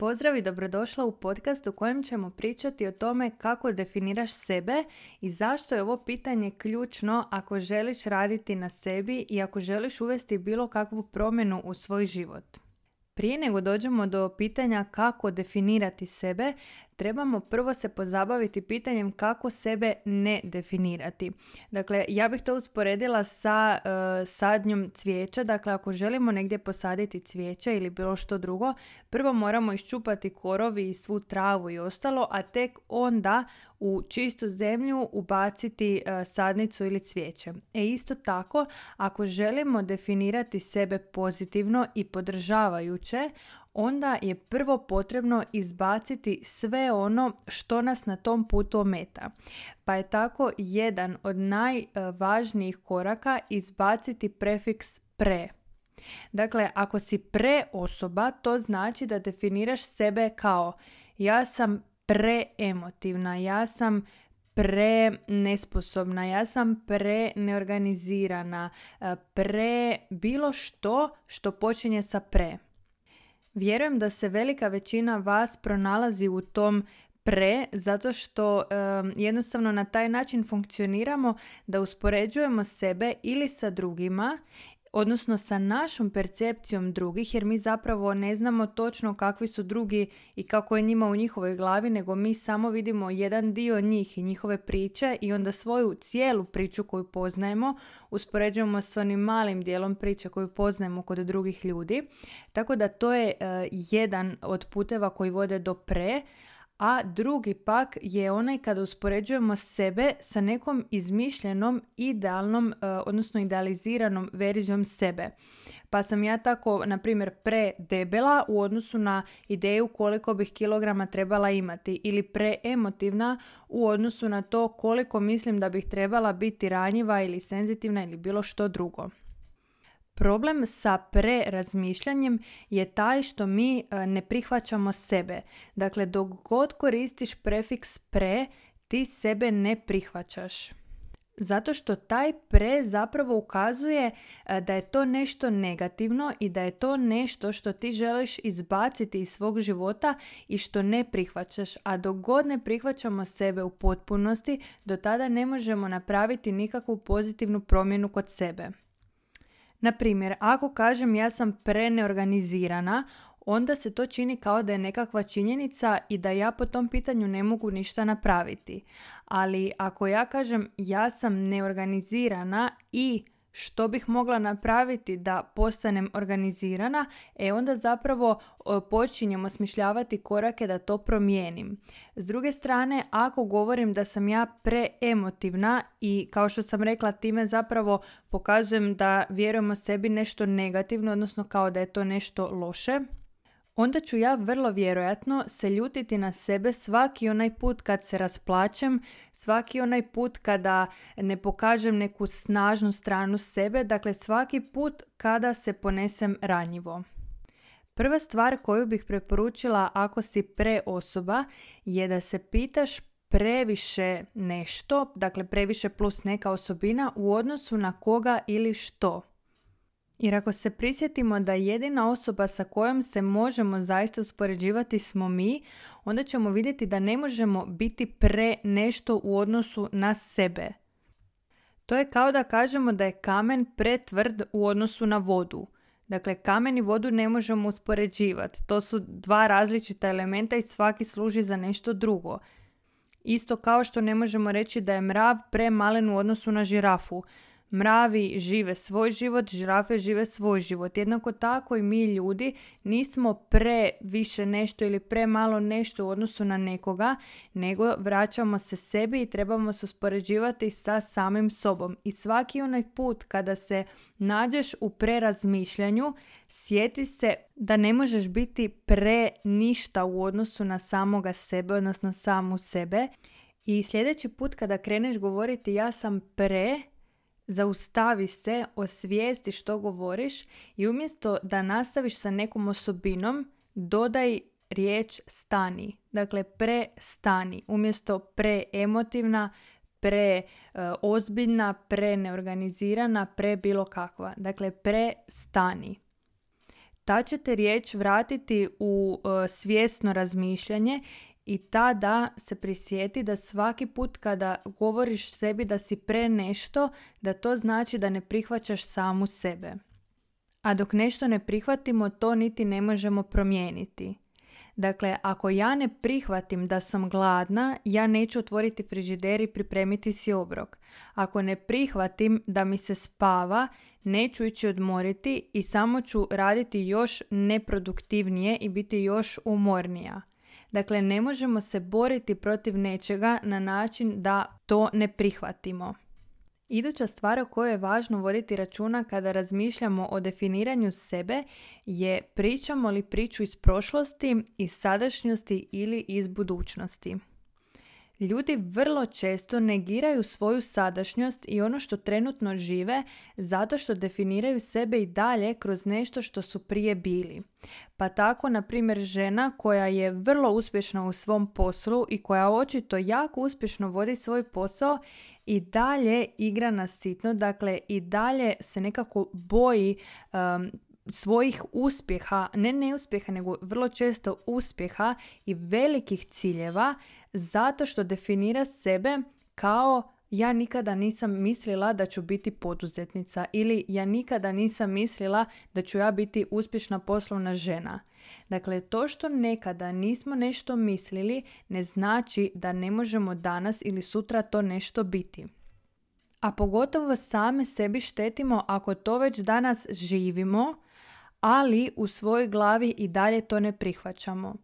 Pozdrav i dobrodošla u podcast u kojem ćemo pričati o tome kako definiraš sebe i zašto je ovo pitanje ključno ako želiš raditi na sebi i ako želiš uvesti bilo kakvu promjenu u svoj život. Prije nego dođemo do pitanja kako definirati sebe, trebamo prvo se pozabaviti pitanjem kako sebe ne definirati. Dakle, ja bih to usporedila sa uh, sadnjom cvijeća. Dakle, ako želimo negdje posaditi cvijeće ili bilo što drugo, prvo moramo iščupati korovi i svu travu i ostalo, a tek onda u čistu zemlju ubaciti uh, sadnicu ili cvijeće. E isto tako, ako želimo definirati sebe pozitivno i podržavajuće, onda je prvo potrebno izbaciti sve ono što nas na tom putu ometa. Pa je tako jedan od najvažnijih koraka izbaciti prefiks pre. Dakle, ako si pre osoba, to znači da definiraš sebe kao ja sam preemotivna, ja sam pre nesposobna, ja sam pre neorganizirana, pre bilo što što počinje sa pre. Vjerujem da se velika većina vas pronalazi u tom pre zato što jednostavno na taj način funkcioniramo da uspoređujemo sebe ili sa drugima odnosno sa našom percepcijom drugih, jer mi zapravo ne znamo točno kakvi su drugi i kako je njima u njihovoj glavi, nego mi samo vidimo jedan dio njih i njihove priče i onda svoju cijelu priču koju poznajemo uspoređujemo s onim malim dijelom priče koju poznajemo kod drugih ljudi. Tako da to je uh, jedan od puteva koji vode do pre, a drugi pak je onaj kada uspoređujemo sebe sa nekom izmišljenom, idealnom, e, odnosno idealiziranom verzijom sebe. Pa sam ja tako, na primjer, predebela u odnosu na ideju koliko bih kilograma trebala imati ili preemotivna u odnosu na to koliko mislim da bih trebala biti ranjiva ili senzitivna ili bilo što drugo. Problem sa prerazmišljanjem je taj što mi e, ne prihvaćamo sebe. Dakle, dok god koristiš prefiks pre, ti sebe ne prihvaćaš. Zato što taj pre zapravo ukazuje e, da je to nešto negativno i da je to nešto što ti želiš izbaciti iz svog života i što ne prihvaćaš. A dok god ne prihvaćamo sebe u potpunosti, do tada ne možemo napraviti nikakvu pozitivnu promjenu kod sebe. Na primjer, ako kažem ja sam preneorganizirana, onda se to čini kao da je nekakva činjenica i da ja po tom pitanju ne mogu ništa napraviti. Ali ako ja kažem ja sam neorganizirana i što bih mogla napraviti da postanem organizirana, e onda zapravo počinjemo smišljavati korake da to promijenim. S druge strane, ako govorim da sam ja preemotivna i kao što sam rekla time zapravo pokazujem da vjerujemo sebi nešto negativno, odnosno kao da je to nešto loše, onda ću ja vrlo vjerojatno se ljutiti na sebe svaki onaj put kad se rasplačem, svaki onaj put kada ne pokažem neku snažnu stranu sebe, dakle svaki put kada se ponesem ranjivo. Prva stvar koju bih preporučila ako si pre osoba je da se pitaš previše nešto, dakle previše plus neka osobina u odnosu na koga ili što. Jer ako se prisjetimo da jedina osoba sa kojom se možemo zaista uspoređivati smo mi, onda ćemo vidjeti da ne možemo biti pre nešto u odnosu na sebe. To je kao da kažemo da je kamen pretvrd u odnosu na vodu. Dakle, kamen i vodu ne možemo uspoređivati. To su dva različita elementa i svaki služi za nešto drugo. Isto kao što ne možemo reći da je mrav premalen u odnosu na žirafu. Mravi žive svoj život, žirafe žive svoj život. Jednako tako i mi ljudi nismo pre više nešto ili pre malo nešto u odnosu na nekoga, nego vraćamo se sebi i trebamo se uspoređivati sa samim sobom. I svaki onaj put kada se nađeš u prerazmišljanju, sjeti se da ne možeš biti pre ništa u odnosu na samoga sebe, odnosno samu sebe. I sljedeći put kada kreneš govoriti ja sam pre, Zaustavi se, osvijesti što govoriš i umjesto da nastaviš sa nekom osobinom, dodaj riječ stani. Dakle, prestani. Umjesto preemotivna, pre uh, ozbiljna, pre bilo kakva. Dakle, prestani. Ta ćete riječ vratiti u e, svjesno razmišljanje i tada se prisjeti da svaki put kada govoriš sebi da si pre nešto, da to znači da ne prihvaćaš samu sebe. A dok nešto ne prihvatimo, to niti ne možemo promijeniti. Dakle, ako ja ne prihvatim da sam gladna, ja neću otvoriti frižider i pripremiti si obrok. Ako ne prihvatim da mi se spava, neću ići odmoriti i samo ću raditi još neproduktivnije i biti još umornija. Dakle, ne možemo se boriti protiv nečega na način da to ne prihvatimo. Iduća stvar o kojoj je važno voditi računa kada razmišljamo o definiranju sebe je pričamo li priču iz prošlosti, iz sadašnjosti ili iz budućnosti. Ljudi vrlo često negiraju svoju sadašnjost i ono što trenutno žive zato što definiraju sebe i dalje kroz nešto što su prije bili. Pa tako, na primjer, žena koja je vrlo uspješna u svom poslu i koja očito jako uspješno vodi svoj posao i dalje igra na sitno, dakle i dalje se nekako boji um, svojih uspjeha, ne neuspjeha, nego vrlo često uspjeha i velikih ciljeva zato što definira sebe kao ja nikada nisam mislila da ću biti poduzetnica ili ja nikada nisam mislila da ću ja biti uspješna poslovna žena. Dakle, to što nekada nismo nešto mislili ne znači da ne možemo danas ili sutra to nešto biti. A pogotovo same sebi štetimo ako to već danas živimo, ali u svojoj glavi i dalje to ne prihvaćamo.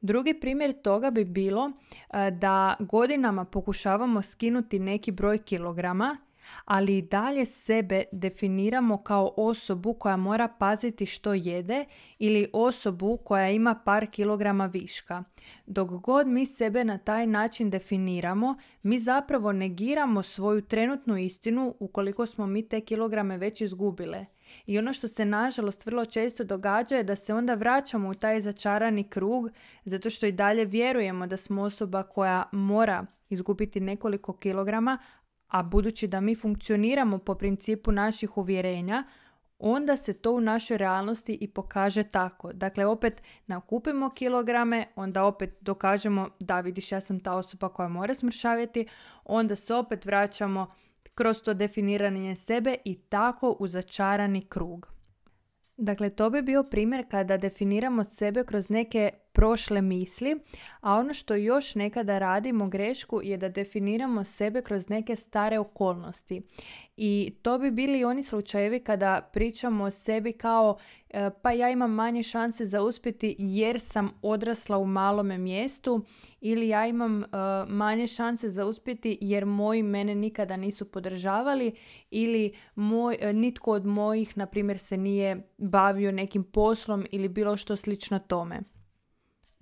Drugi primjer toga bi bilo e, da godinama pokušavamo skinuti neki broj kilograma, ali i dalje sebe definiramo kao osobu koja mora paziti što jede ili osobu koja ima par kilograma viška. Dok god mi sebe na taj način definiramo, mi zapravo negiramo svoju trenutnu istinu ukoliko smo mi te kilograme već izgubile. I ono što se nažalost vrlo često događa je da se onda vraćamo u taj začarani krug zato što i dalje vjerujemo da smo osoba koja mora izgubiti nekoliko kilograma, a budući da mi funkcioniramo po principu naših uvjerenja, onda se to u našoj realnosti i pokaže tako. Dakle, opet nakupimo kilograme, onda opet dokažemo da vidiš ja sam ta osoba koja mora smršaviti, onda se opet vraćamo kroz to definiranje sebe i tako u začarani krug. Dakle, to bi bio primjer kada definiramo sebe kroz neke prošle misli, a ono što još nekada radimo grešku je da definiramo sebe kroz neke stare okolnosti. I to bi bili oni slučajevi kada pričamo o sebi kao e, pa ja imam manje šanse za uspjeti jer sam odrasla u malome mjestu ili ja imam e, manje šanse za uspjeti jer moji mene nikada nisu podržavali ili moj, e, nitko od mojih na primjer se nije bavio nekim poslom ili bilo što slično tome.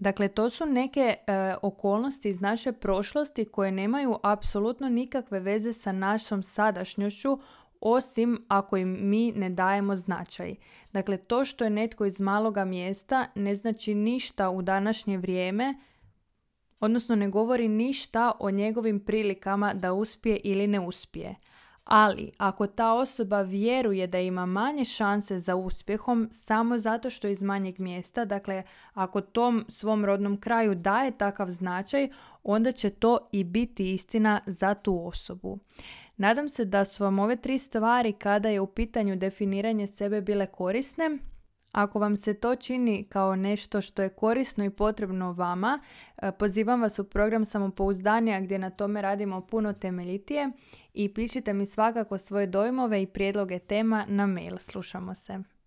Dakle, to su neke e, okolnosti iz naše prošlosti koje nemaju apsolutno nikakve veze sa našom sadašnjošću, osim ako im mi ne dajemo značaj. Dakle, to što je netko iz maloga mjesta ne znači ništa u današnje vrijeme, odnosno ne govori ništa o njegovim prilikama da uspije ili ne uspije. Ali ako ta osoba vjeruje da ima manje šanse za uspjehom samo zato što je iz manjeg mjesta, dakle ako tom svom rodnom kraju daje takav značaj, onda će to i biti istina za tu osobu. Nadam se da su vam ove tri stvari kada je u pitanju definiranje sebe bile korisne. Ako vam se to čini kao nešto što je korisno i potrebno vama, e, pozivam vas u program samopouzdanja gdje na tome radimo puno temeljitije i pišite mi svakako svoje dojmove i prijedloge tema na mail. Slušamo se.